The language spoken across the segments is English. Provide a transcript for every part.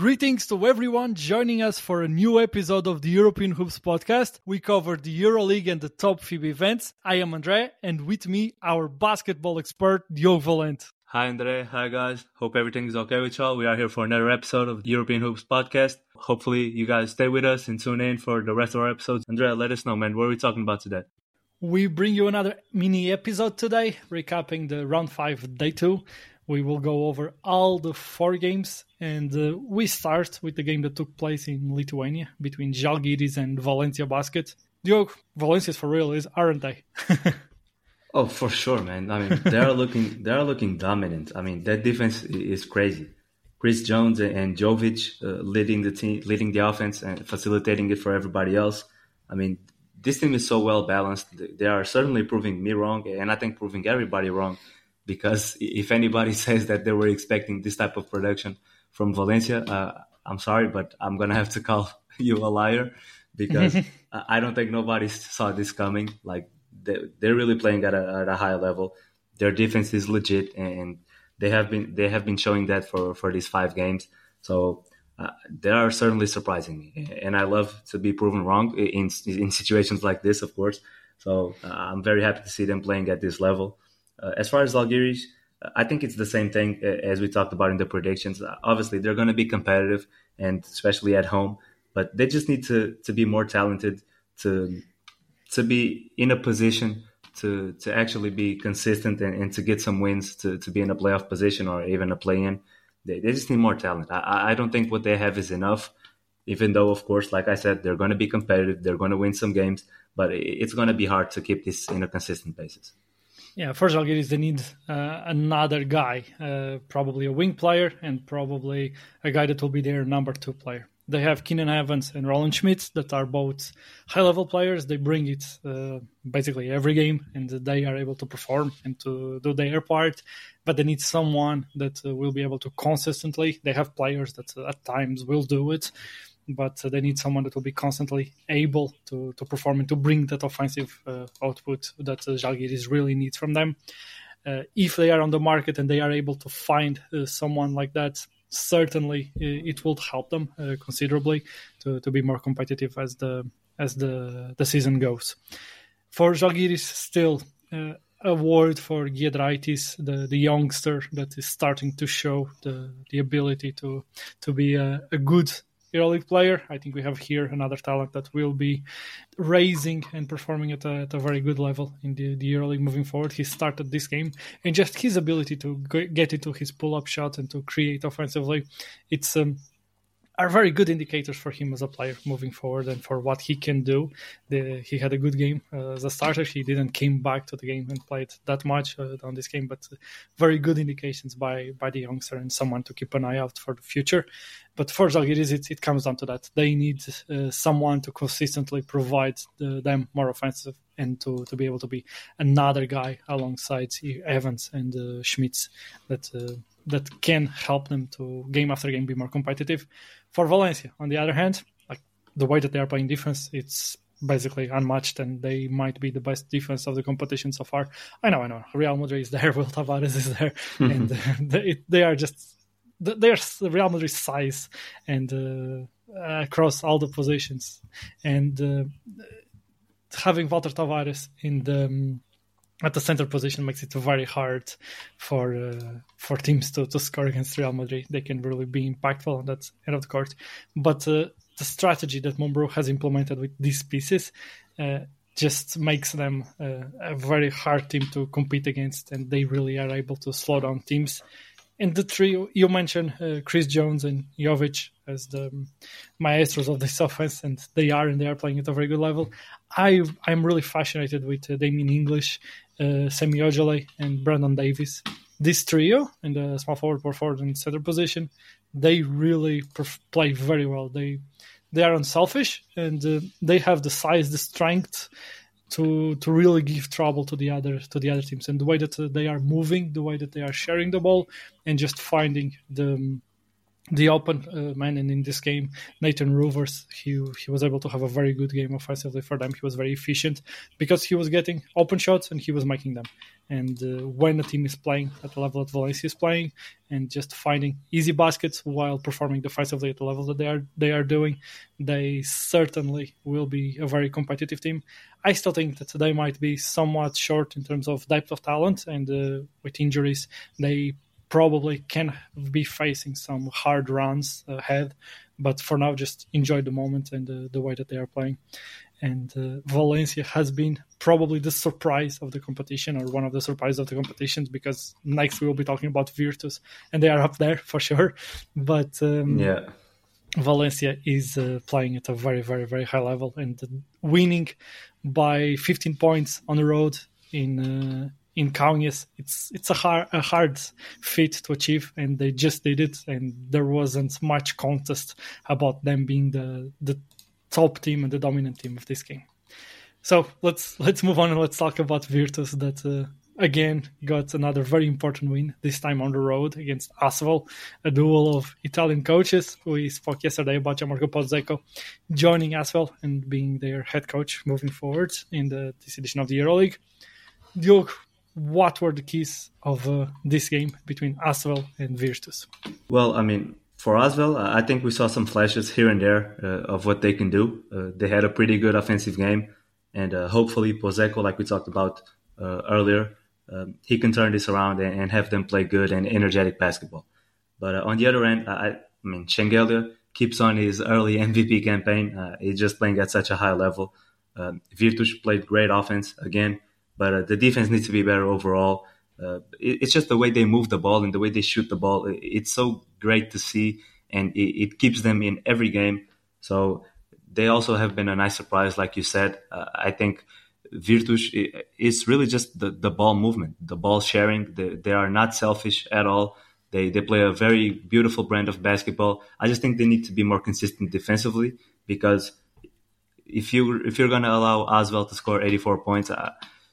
Greetings to everyone joining us for a new episode of the European Hoops podcast. We cover the EuroLeague and the top FIBA events. I am Andre, and with me, our basketball expert, Diogo Valente. Hi, Andre. Hi, guys. Hope everything is okay with y'all. We are here for another episode of the European Hoops podcast. Hopefully, you guys stay with us and tune in for the rest of our episodes. Andre, let us know, man. What are we talking about today? We bring you another mini episode today, recapping the round five day two. We will go over all the four games, and uh, we start with the game that took place in Lithuania between Žalgiris and Valencia Basket. Diogo, Valencia's for real, is aren't they? oh, for sure, man. I mean, they are looking they are looking dominant. I mean, that defense is crazy. Chris Jones and Jovic uh, leading the team, leading the offense, and facilitating it for everybody else. I mean, this team is so well balanced. They are certainly proving me wrong, and I think proving everybody wrong because if anybody says that they were expecting this type of production from Valencia, uh, I'm sorry, but I'm gonna have to call you a liar because I don't think nobody saw this coming. Like they, they're really playing at a, at a high level. Their defense is legit, and they have been they have been showing that for for these five games. So uh, they are certainly surprising me, and I love to be proven wrong in in situations like this, of course. So uh, I'm very happy to see them playing at this level. Uh, as far as Žalgiris, I think it's the same thing uh, as we talked about in the predictions. Uh, obviously, they're going to be competitive, and especially at home, but they just need to to be more talented to to be in a position to to actually be consistent and, and to get some wins to, to be in a playoff position or even a play in. They, they just need more talent. I, I don't think what they have is enough. Even though, of course, like I said, they're going to be competitive, they're going to win some games, but it's going to be hard to keep this in a consistent basis. Yeah, for Žalgiris, they need uh, another guy, uh, probably a wing player, and probably a guy that will be their number two player. They have Keenan Evans and Roland Šmits that are both high level players. They bring it uh, basically every game, and they are able to perform and to do their part. But they need someone that uh, will be able to consistently. They have players that uh, at times will do it, but they need someone that will be constantly able to, to perform and to bring that offensive uh, output that uh, Žalgiris really needs from them. Uh, if they are on the market and they are able to find uh, someone like that, certainly it will help them uh, considerably to, to be more competitive as the as the, the season goes. For Žalgiris, still uh, a word for Giedraitis, the, the youngster that is starting to show the, the ability to to be a, a good EuroLeague player. I think we have here another talent that will be raising and performing at a, at a very good level in the, the EuroLeague moving forward. He started this game and just his ability to get into his pull-up shot and to create offensively, it's um, are very good indicators for him as a player moving forward and for what he can do. The, he had a good game uh, as a starter. He didn't came back to the game and played that much uh, on this game, but very good indications by by the youngster and someone to keep an eye out for the future. But for Žalgiris, it, it comes down to that. They need uh, someone to consistently provide the, them more offensive and to, to be able to be another guy alongside Evans and uh, Šmits that uh, that can help them to game after game be more competitive. For Valencia, on the other hand, like the way that they are playing defense, it's basically unmatched, and they might be the best defense of the competition so far. I know, I know. Real Madrid is there, Will Tavares is there, and they, they are just they are Real Madrid size and uh, across all the positions, and uh, having Walter Tavares in the um, at the center position makes it very hard for uh, for teams to, to score against Real Madrid. They can really be impactful on that end of the court. But uh, the strategy that Mumbrú has implemented with these pieces uh, just makes them uh, a very hard team to compete against, and they really are able to slow down teams. And the three you mentioned, uh, Chris Jones and Jovic as the maestros of this offense, and they are and they are playing at a very good level. I I'm really fascinated with uh, Damien Inglis uh, Semi Ojeleye, and Brandon Davies. This trio in the small forward, forward, and center position, they really perf- play very well. They they are unselfish and uh, they have the size, the strength to to really give trouble to the other to the other teams. And the way that uh, they are moving, the way that they are sharing the ball, and just finding the the open uh, man. And in this game, Nathan Reuvers, he he was able to have a very good game offensively for them. He was very efficient because he was getting open shots and he was making them. And uh, when a team is playing at the level that Valencia is playing, and just finding easy baskets while performing defensively at the level that they are they are doing, they certainly will be a very competitive team. I still think that they might be somewhat short in terms of depth of talent, and uh, with injuries, they probably can be facing some hard runs ahead. But for now, just enjoy the moment and the, the way that they are playing. And uh, Valencia has been probably the surprise of the competition, or one of the surprises of the competitions, because next we will be talking about Virtus, and they are up there for sure. But um, yeah. Valencia is uh, playing at a very, very, very high level and winning by 15 points on the road in uh, in Kaunas, it's it's a hard a hard feat to achieve, and they just did it, and there wasn't much contest about them being the the top team and the dominant team of this game. So let's let's move on and let's talk about Virtus that uh, again got another very important win this time on the road against Asvel, a duel of Italian coaches. We spoke yesterday about Gianmarco Pozzecco joining Asvel and being their head coach moving forward in the this edition of the EuroLeague. Diogo, what were the keys of uh, this game between Asvel and Virtus? Well, I mean, for Asvel, I think we saw some flashes here and there uh, of what they can do. Uh, they had a pretty good offensive game, and uh, hopefully Pozzecco, like we talked about uh, earlier, um, he can turn this around and, and, have them play good and energetic basketball. But uh, on the other end, I, I mean, Shengelia keeps on his early MVP campaign. he's just playing at such a high level. Um, Virtus played great offense again but uh, the defense needs to be better overall. Uh, it, it's just the way they move the ball and the way they shoot the ball. It, it's so great to see, and it, it, keeps them in every game. So they also have been a nice surprise, like you said. Uh, I think Virtus is really just the, the ball movement, the ball sharing. They, they are not selfish at all. They they play a very beautiful brand of basketball. I just think they need to be more consistent defensively because if you if you're going to allow Asvel to score 84 points, uh,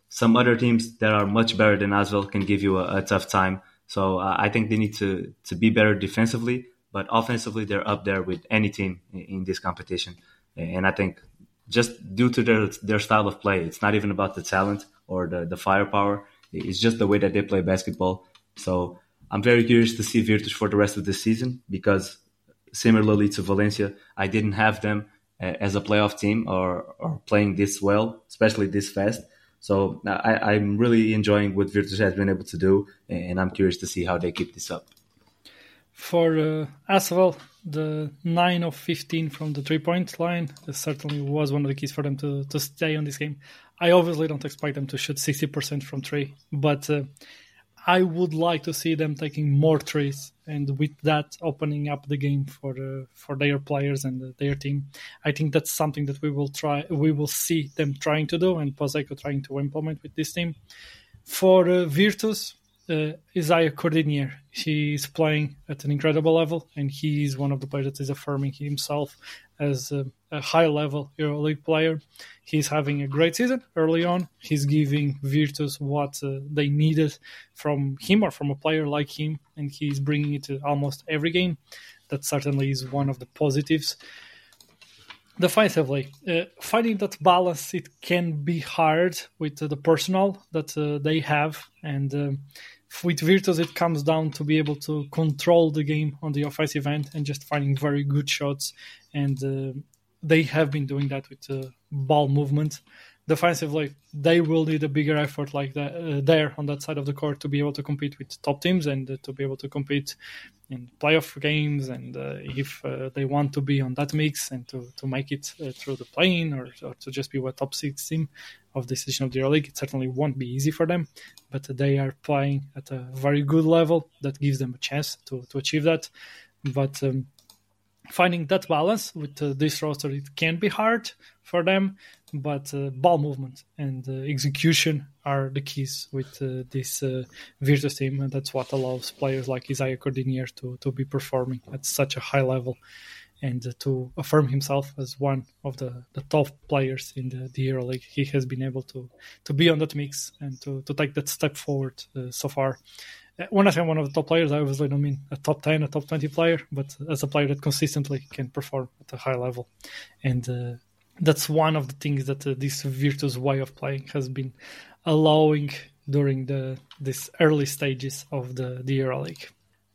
some other teams that are much better than Asvel can give you a, a tough time. So uh, I think they need to to be better defensively, but offensively they're up there with any team in, in, this competition. And I think just due to their their style of play, it's not even about the talent or the the firepower. It's just the way that they play basketball. So I'm very curious to see Virtus for the rest of the season because similarly to Valencia, I didn't have them uh, as a playoff team or, or playing this well, especially this fast. So I, am really enjoying what Virtus has been able to do, and I'm curious to see how they keep this up. For uh, Asvel, the 9 of 15 from the three point line certainly was one of the keys for them to, to stay on this game. I obviously don't expect them to shoot 60% from three, but uh, I would like to see them taking more trees and with that opening up the game for uh, for their players and their team. I think that's something that we will try, we will see them trying to do, and Pozzecco trying to implement with this team. For uh, Virtus, uh, Isaiah Cordinier. He is playing at an incredible level, and he is one of the players that is affirming himself as a, a high level EuroLeague player. He's having a great season early on. He's giving Virtus what uh, they needed from him or from a player like him, and he's bringing it to almost every game. That certainly is one of the positives defensively, uh, finding that balance it can be hard with uh, the personal that uh, they have, and um, with Virtus, it comes down to be able to control the game on the offensive end and just finding very good shots. And uh, they have been doing that with the ball movement defensively, they will need a bigger effort like that uh, there on that side of the court to be able to compete with top teams and uh, to be able to compete in playoff games. And uh, if uh, they want to be on that mix and to, to make it uh, through the plane or, or, to just be a top six team of this edition of the League, it certainly won't be easy for them. But they are playing at a very good level that gives them a chance to, to achieve that. But um, finding that balance with uh, this roster, it can be hard for them but uh, ball movement and uh, execution are the keys with uh, this uh, Virtus team, and that's what allows players like Isaiah Cordinier to, to be performing at such a high level and to affirm himself as one of the, the top players in the, the EuroLeague. He has been able to, to be on that mix and to, to take that step forward uh, so far. When I say one of the top players, I obviously don't mean a top 10, a top 20 player, but as a player that consistently can perform at a high level. And uh, that's one of the things that uh, this Virtus way of playing has been allowing during the this early stages of the, the EuroLeague.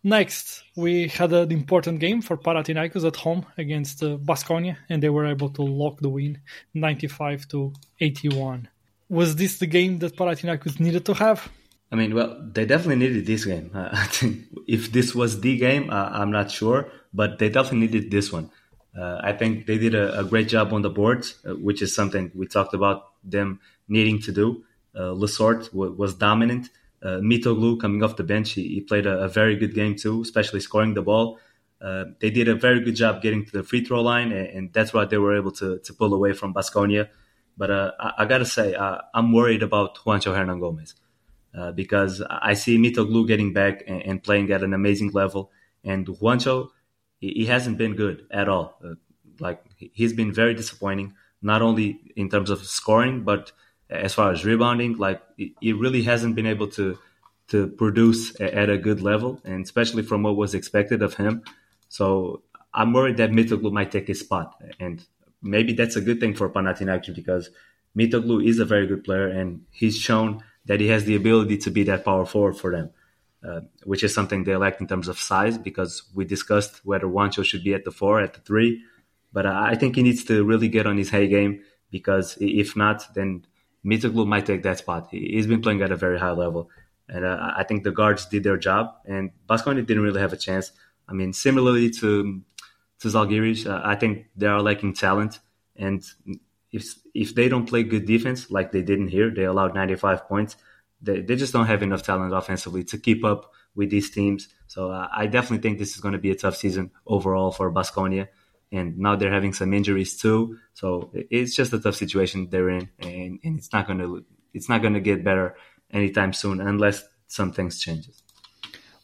Next, we had an important game for Panathinaikos at home against uh, Basconia, and they were able to lock the win 95 to 81. Was this the game that Panathinaikos needed to have? I mean, well, they definitely needed this game. Uh, I think if this was the game, uh, I'm not sure, but they definitely needed this one. Uh, I think they did a, a, great job on the boards, uh, which is something we talked about them needing to do. Uh, Lessort w- was dominant uh, Mitoglou coming off the bench, he, he played a, a, very good game too, especially scoring the ball. Uh, they did a very good job getting to the free throw line, and, and that's why they were able to, to pull away from Basconia. But uh, I, I, gotta say, I'm worried about Juancho Hernangomez uh, because I see Mitoglou getting back and, and, playing at an amazing level, and Juancho, he, he hasn't been good at all. Uh, like he's been very disappointing, not only in terms of scoring, but as far as rebounding, like he really hasn't been able to to produce at a good level, and especially from what was expected of him. So I'm worried that Mitoglou might take his spot, and maybe that's a good thing for Panathinaikos because Mitoglou is a very good player, and he's shown that he has the ability to be that power forward for them, uh, which is something they lack in terms of size. Because we discussed whether Juancho should be at the four, at the three, but I think he needs to really get on his hay game because if not, then Mitoglou might take that spot. He's been playing at a very high level, and uh, I think the guards did their job, and Basconia didn't really have a chance. I mean, similarly to to Zalgiris, uh, I think they are lacking talent, and if if they don't play good defense like they didn't here, they allowed 95 points. They, they just don't have enough talent offensively to keep up with these teams. So uh, I definitely think this is going to be a tough season overall for Basconia and now they're having some injuries too. So it's just a tough situation they're in, and, and it's not gonna it's not gonna get better anytime soon unless some things changes.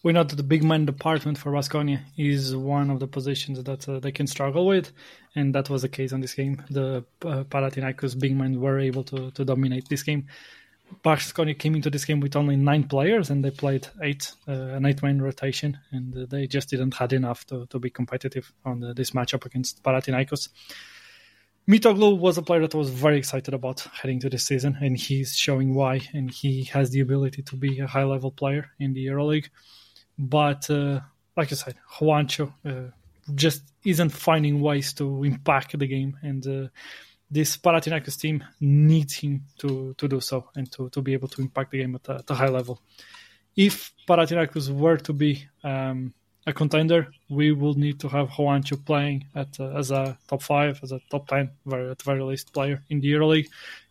We know that the big man department for Basconia is one of the positions that uh, they can struggle with, and that was the case on this game. The uh, big men were able to, to dominate this game. Basconia came into this game with only nine players and they played eight, uh, an eight man rotation, and uh, they just didn't had enough to, to be competitive on the, this matchup against Panathinaikos. Mitoglou was a player that was very excited about heading to this season, and he's showing why, and he has the ability to be a high level player in the EuroLeague. But uh, like I said, Juancho uh, just isn't finding ways to impact the game, and uh, this Panathinaikos team needs him to, to do so and to, to be able to impact the game at a, at a high level. If Panathinaikos were to be um, a contender, we will need to have Juancho playing at uh, as a top five, as a top ten, very, at very least player in the EuroLeague.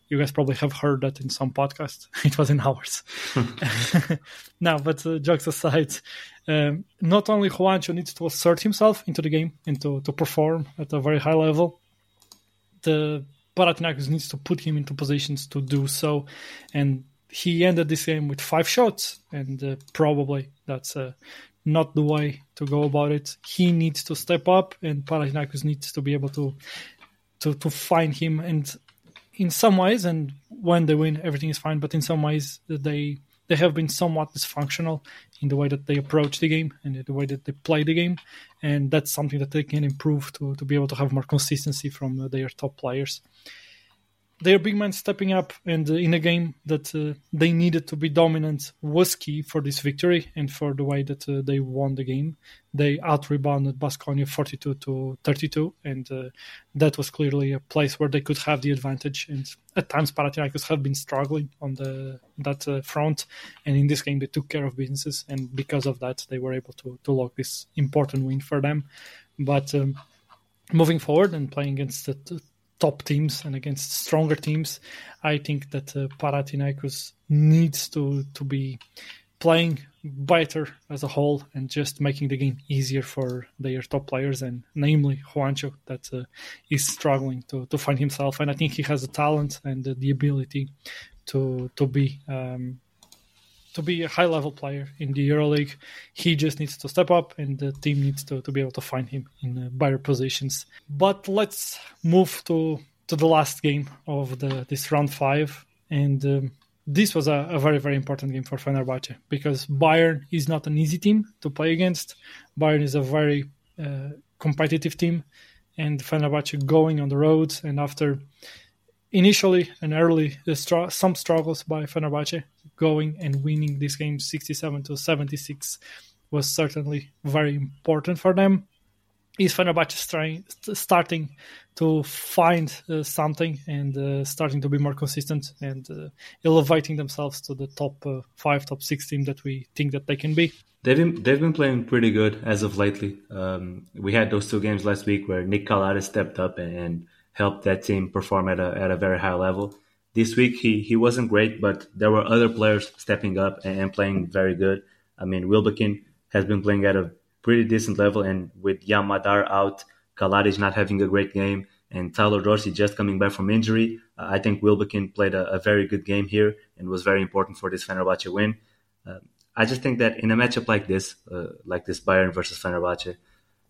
You guys probably have heard that in some podcasts. it was in ours. now, but uh, jokes aside, um, not only Juancho needs to assert himself into the game and to, to perform at a very high level, the Panathinaikos needs to put him into positions to do so. And he ended this game with five shots, and uh, probably that's uh, not the way to go about it. He needs to step up, and Panathinaikos needs to be able to to to find him. And in some ways, and when they win, everything is fine. But in some ways, they they have been somewhat dysfunctional in the way that they approach the game and the way that they play the game, and that's something that they can improve to to be able to have more consistency from their top players their big man stepping up and uh, in a game that uh, they needed to be dominant was key for this victory and for the way that uh, they won the game. They out rebounded Basconia 42 to 32, and uh, that was clearly a place where they could have the advantage. And at times, Panathinaikos have been struggling on the that uh, front, and in this game, they took care of businesses, and because of that, they were able to to lock this important win for them. But um, moving forward and playing against the top teams and against stronger teams, I think that uh, Panathinaikos needs to to be playing better as a whole and just making the game easier for their top players and namely Juancho that uh, is struggling to, to find himself. And I think he has the talent and the, the ability to to be um, to be a high level player in the EuroLeague. He just needs to step up, and the team needs to, to be able to find him in uh, better positions. But let's move to to the last game of the this round five, and um, this was a, a, very very important game for Fenerbahce because Bayern is not an easy team to play against. Bayern is a very uh, competitive team, and Fenerbahce going on the road and after initially and early uh, some struggles by Fenerbahce going and winning this game 67 to 76 was certainly very important for them is Fenerbahce trying, starting to find uh, something and uh, starting to be more consistent and uh, elevating themselves to the top uh, five, top six team that we think that they can be. They've been they've been playing pretty good as of lately. Um, we had those two games last week where Nick Calada stepped up and, and, helped that team perform at a at a very high level. This week he he wasn't great, but there were other players stepping up and, and playing very good. I mean, Wilbekin has been playing at a pretty decent level. And with Yamadar Madar out, Kaladic not having a great game, and Tyler Dorsey just coming back from injury, uh, I think Wilbekin played a, a, very good game here and was very important for this Fenerbahce win. Uh, I just think that in a matchup like this, uh, like this Bayern versus Fenerbahce,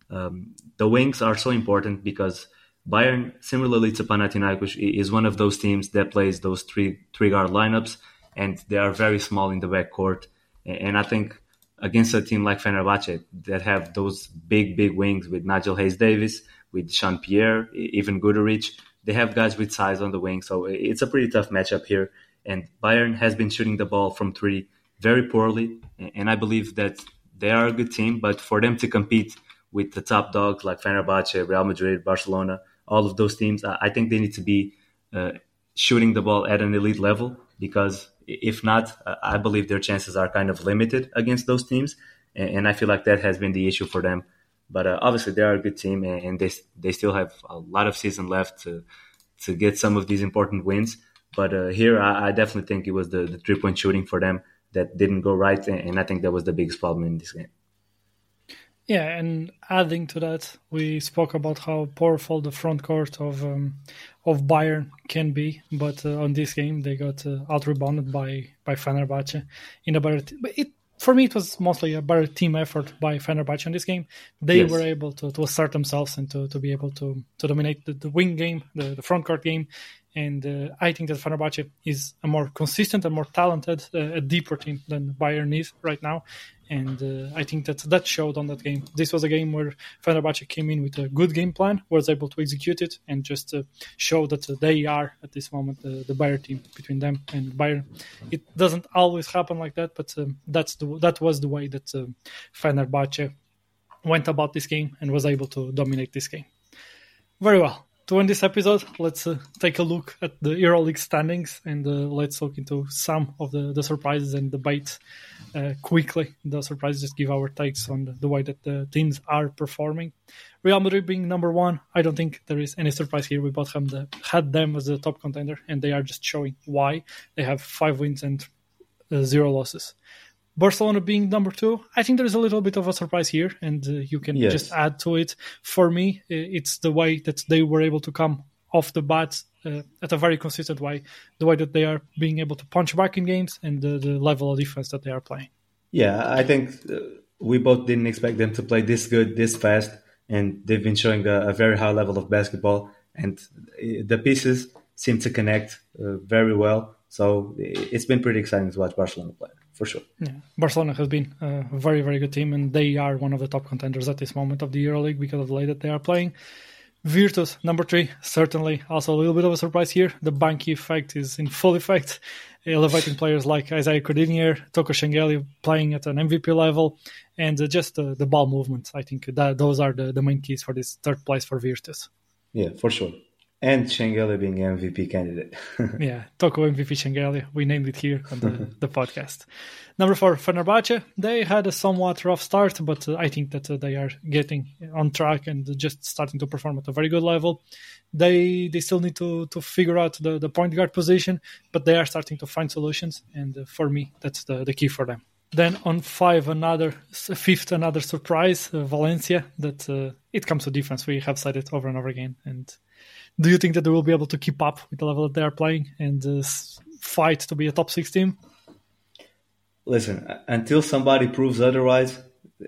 um, the wings are so important because Bayern, similarly to Panathinaikos, is one of those teams that plays those three three guard lineups, and they are very small in the backcourt. And I think against a team like Fenerbahce that have those big, big wings with Nigel Hayes Davis, with Sean Pierre, even Guduric. They have guys with size on the wing, so it's a pretty tough matchup here. And Bayern has been shooting the ball from three very poorly, and I believe that they are a good team. But for them to compete with the top dogs like Fenerbahce, Real Madrid, Barcelona, all of those teams, I think they need to be uh, shooting the ball at an elite level because if not, I believe their chances are kind of limited against those teams, and, I feel like that has been the issue for them. But uh, obviously, they are a good team, and, they they still have a lot of season left to to get some of these important wins. But uh, here, I, I, definitely think it was the, the three point shooting for them that didn't go right, and I think that was the biggest problem in this game. Yeah, and adding to that, we spoke about how powerful the front court of um, of Bayern can be, but uh, on this game they got uh, out rebounded by by Fenerbahce in a better. T- but it for me it was mostly a better team effort by Fenerbahce in this game. They yes. were able to, to assert themselves and to, to be able to to dominate the, the wing game, the, the front court game, and uh, I think that Fenerbahce is a more consistent and more talented, uh, a deeper team than Bayern is right now and uh, I think that that showed on that game. This was a game where Fenerbahce came in with a good game plan, was able to execute it, and just uh, show that uh, they are at this moment the Bayern team between them and Bayern. It doesn't always happen like that, but um, that's the, that was the way that uh, Fenerbahce went about this game and was able to dominate this game. Very well to end this episode, let's uh, take a look at the EuroLeague standings and uh, let's look into some of the, the surprises and debate uh, quickly. The surprises just give our takes on the, the, way that the teams are performing. Real Madrid being number one, I don't think there is any surprise here. We both have the, had them as the top contender, and they are just showing why. They have five wins and uh, zero losses. Barcelona being number two, I think there's a little bit of a surprise here, and uh, you can yes. just add to it. For me, it's the way that they were able to come off the bat uh, at a very consistent way, the way that they are being able to punch back in games and the, the level of defense that they are playing. Yeah, I think uh, we both didn't expect them to play this good, this fast, and they've been showing a, a very high level of basketball, and uh, the pieces seem to connect uh, very well. So it's been pretty exciting to watch Barcelona play for sure. Yeah, Barcelona has been a very, very good team, and they are one of the top contenders at this moment of the EuroLeague because of the way that they are playing. Virtus, number three, certainly also a little bit of a surprise here. The Banchi effect is in full effect, elevating players like Isaiah Cordinier, Toko Shengeli playing at an MVP level, and uh, just uh, the ball movement. I think that those are the, the main keys for this third place for Virtus. Yeah, for sure and Shengelia being MVP candidate. yeah, Toko MVP Shengelia. We named it here on the, the podcast. Number four, Fenerbahce. They had a somewhat rough start, but uh, I think that uh, they are getting on track and just starting to perform at a very good level. They they still need to, to figure out the, the point guard position, but they are starting to find solutions. And uh, for me, that's the, the key for them. Then on five, another fifth, another surprise, uh, Valencia. That uh, it comes to defense. We have said it over and over again, and do you think that they will be able to keep up with the level that they are playing and uh, fight to be a top six team? Listen, until somebody proves otherwise,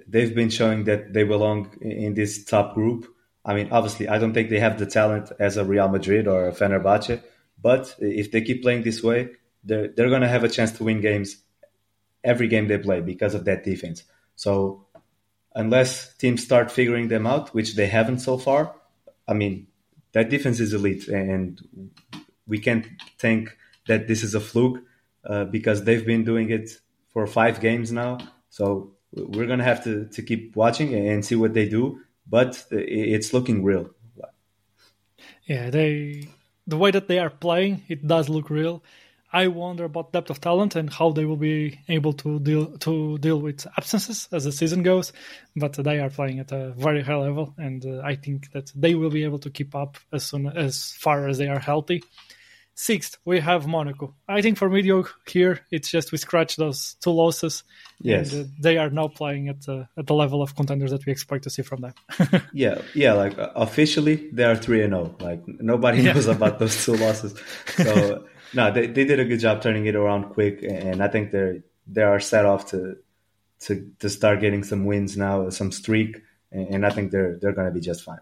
they've been showing that they belong in this top group. I mean, obviously, I don't think they have the talent as a Real Madrid or a Fenerbahce, but if they keep playing this way, they're they're going to have a chance to win games every game they play because of that defense. So unless teams start figuring them out, which they haven't so far, I mean that defense is elite, and we can't think that this is a fluke uh, because they've been doing it for five games now. So we're gonna have to to keep watching and see what they do, but it's looking real. Yeah, they the way that they are playing, it does look real. I wonder about depth of talent and how they will be able to deal to deal with absences as the season goes. But they are playing at a very high level, and uh, I think that they will be able to keep up as soon as far as they are healthy. Sixth, we have Monaco. I think for Medio here, it's just we scratch those two losses. Yes, and, uh, they are now playing at uh, at the level of contenders that we expect to see from them. yeah, yeah. Like uh, officially, they are three and zero. Oh. Like nobody knows about those two losses. So no, they, they did a good job turning it around quick, and I think they're they are set off to to to start getting some wins now, some streak, and I think they're they're going to be just fine.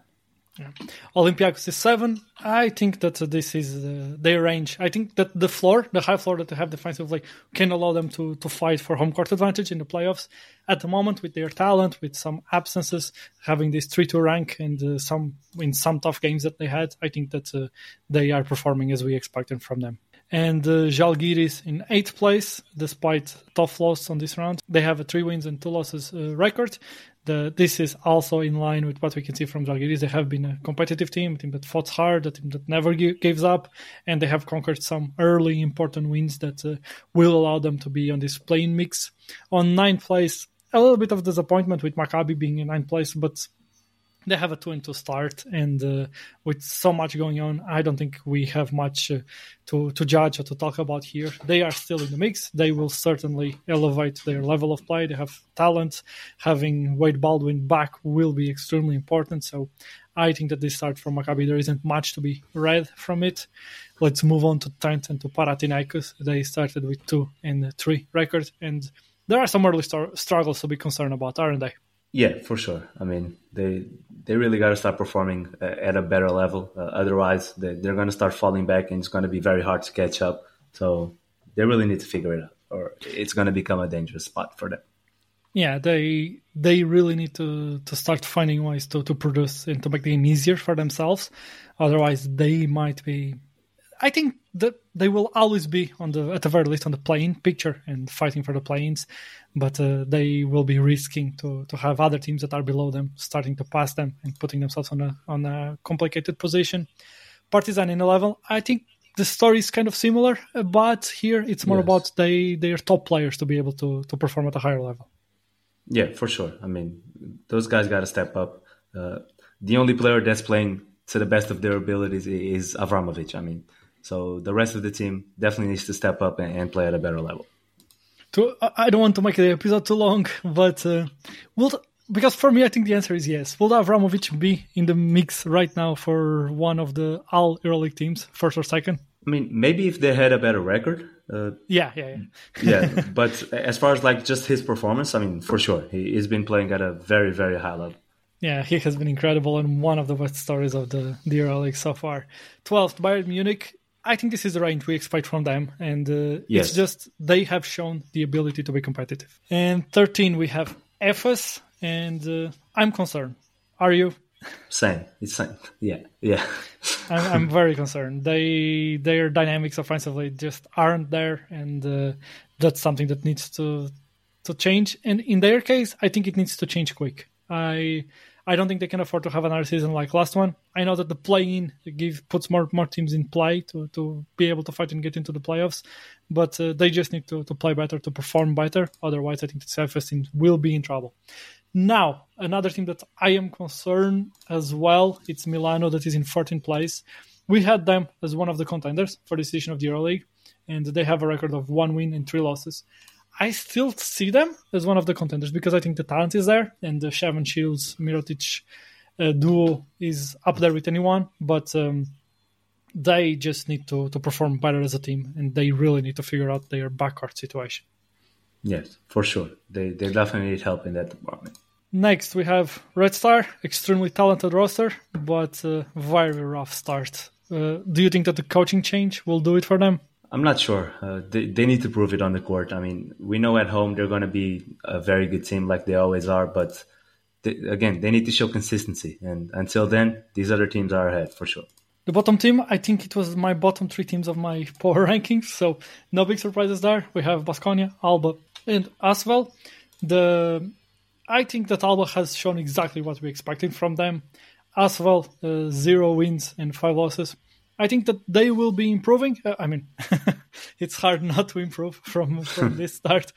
Yeah. Olympiacos is seven. I think that this is uh, their range. I think that the floor, the high floor that they have defensively, can allow them to to fight for home court advantage in the playoffs. At the moment, with their talent, with some absences, having this three two rank, and uh, some in some tough games that they had, I think that uh, they are performing as we expected from them and uh, Žalgiris in eighth place, despite tough loss on this round. They have a three wins and two losses uh, record. The, this is also in line with what we can see from Žalgiris. They have been a competitive team, a team that fought hard, a team that never give, gives up, and they have conquered some early important wins that uh, will allow them to be on this playing mix. On ninth place, a little bit of disappointment with Maccabi being in ninth place, but they have a two and two start, and uh, with so much going on, I don't think we have much uh, to to judge or to talk about here. They are still in the mix. They will certainly elevate their level of play. They have talent. Having Wade Baldwin back will be extremely important. So I think that this start from Maccabi, there isn't much to be read from it. Let's move on to Trent and to Panathinaikos. They started with two and three record, and there are some early star- struggles to be concerned about, aren't they? Yeah, for sure. I mean, they they really got to start performing uh, at a better level. Uh, otherwise, they, they're going to start falling back, and it's going to be very hard to catch up. So they really need to figure it out, or it's going to become a dangerous spot for them. Yeah, they they really need to to start finding ways to to produce and to make the game easier for themselves. Otherwise, they might be I think that they will always be on the at the very least on the playing picture and fighting for the planes, but uh, they will be risking to to have other teams that are below them starting to pass them and putting themselves on a on a complicated position. Partizan in eleven, I think the story is kind of similar, but here it's more yes. about they their top players to be able to to perform at a higher level. Yeah, for sure. I mean, those guys got to step up. Uh, the only player that's playing to the best of their abilities is Avramovic. I mean, so the rest of the team definitely needs to step up and, and play at a better level. To, I don't want to make the episode too long, but uh, will because for me, I think the answer is yes. Will Avramovic be in the mix right now for one of the all EuroLeague teams, first or second? I mean, maybe if they had a better record. Uh, yeah, yeah, yeah. yeah, but as far as like just his performance, I mean, for sure, he, he's been playing at a very, very high level. Yeah, he has been incredible and one of the best stories of the, the EuroLeague so far. 12th, Bayern Munich. I think this is the range we expect from them, and uh, yes. it's just they have shown the ability to be competitive. And 13, we have Efes, and uh, I'm concerned. Are you? Same. It's same. Yeah, yeah. I'm, I'm, very concerned. They their dynamics offensively just aren't there, and uh, that's something that needs to to change. And in their case, I think it needs to change quick. I I don't think they can afford to have another season like last one. I know that the play-in give puts more more teams in play to, to be able to fight and get into the playoffs, but uh, they just need to, to play better to perform better. Otherwise, I think the Efes team will be in trouble. Now, another team that I am concerned as well, it's Milano that is in 14th place. We had them as one of the contenders for the decision of the EuroLeague, and they have a record of one win and three losses. I still see them as one of the contenders because I think the talent is there and the Shavon Shields Mirotic uh, duo is up there with anyone. But um, they just need to, to perform better as a team and they really need to figure out their backcourt situation. Yes, for sure. They, they definitely need help in that department. Next, we have Red Star, extremely talented roster, but uh, very rough start. Uh, do you think that the coaching change will do it for them? I'm not sure. Uh, they, they need to prove it on the court. I mean, we know at home they're going to be a very good team like they always are, but they, again, they need to show consistency. And until then, these other teams are ahead for sure. The bottom team, I think it was my bottom three teams of my power rankings. So no big surprises there. We have Basconia, Alba, and Asvel. The I think that Alba has shown exactly what we expected from them. Asvel, uh, zero wins and five losses. I think that they will be improving. Uh, I mean, it's hard not to improve from from this start,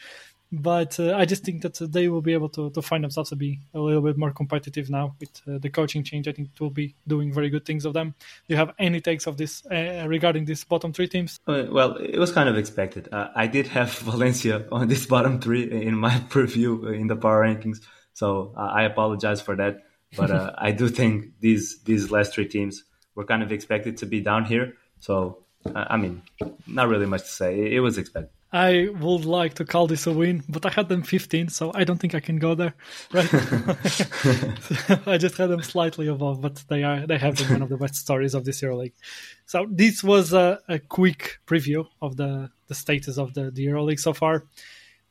but uh, I just think that they will be able to, to find themselves to be a little bit more competitive now with uh, the coaching change. I think it will be doing very good things of them. Do you have any takes of this uh, regarding these bottom three teams? Uh, well, it was kind of expected. Uh, I did have Valencia on this bottom three in my preview in the power rankings, so I apologize for that. But I do think these these last three teams were kind of expected to be down here. So, I mean, not really much to say. It was expected. I would like to call this a win, but I had them 15, so I don't think I can go there. Right? I just had them slightly above, but they are they have been one of the best stories of this EuroLeague. So this was a, a quick preview of the the status of the, the EuroLeague so far.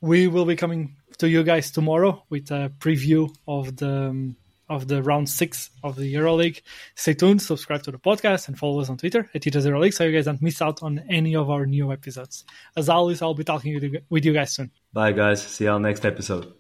We will be coming to you guys tomorrow with a preview of the um, of the round six of the EuroLeague. Stay tuned, subscribe to the podcast, and follow us on Twitter at EuroLeague so you guys don't miss out on any of our new episodes. As always, I'll be talking with you guys soon. Bye, guys. See y'all next episode.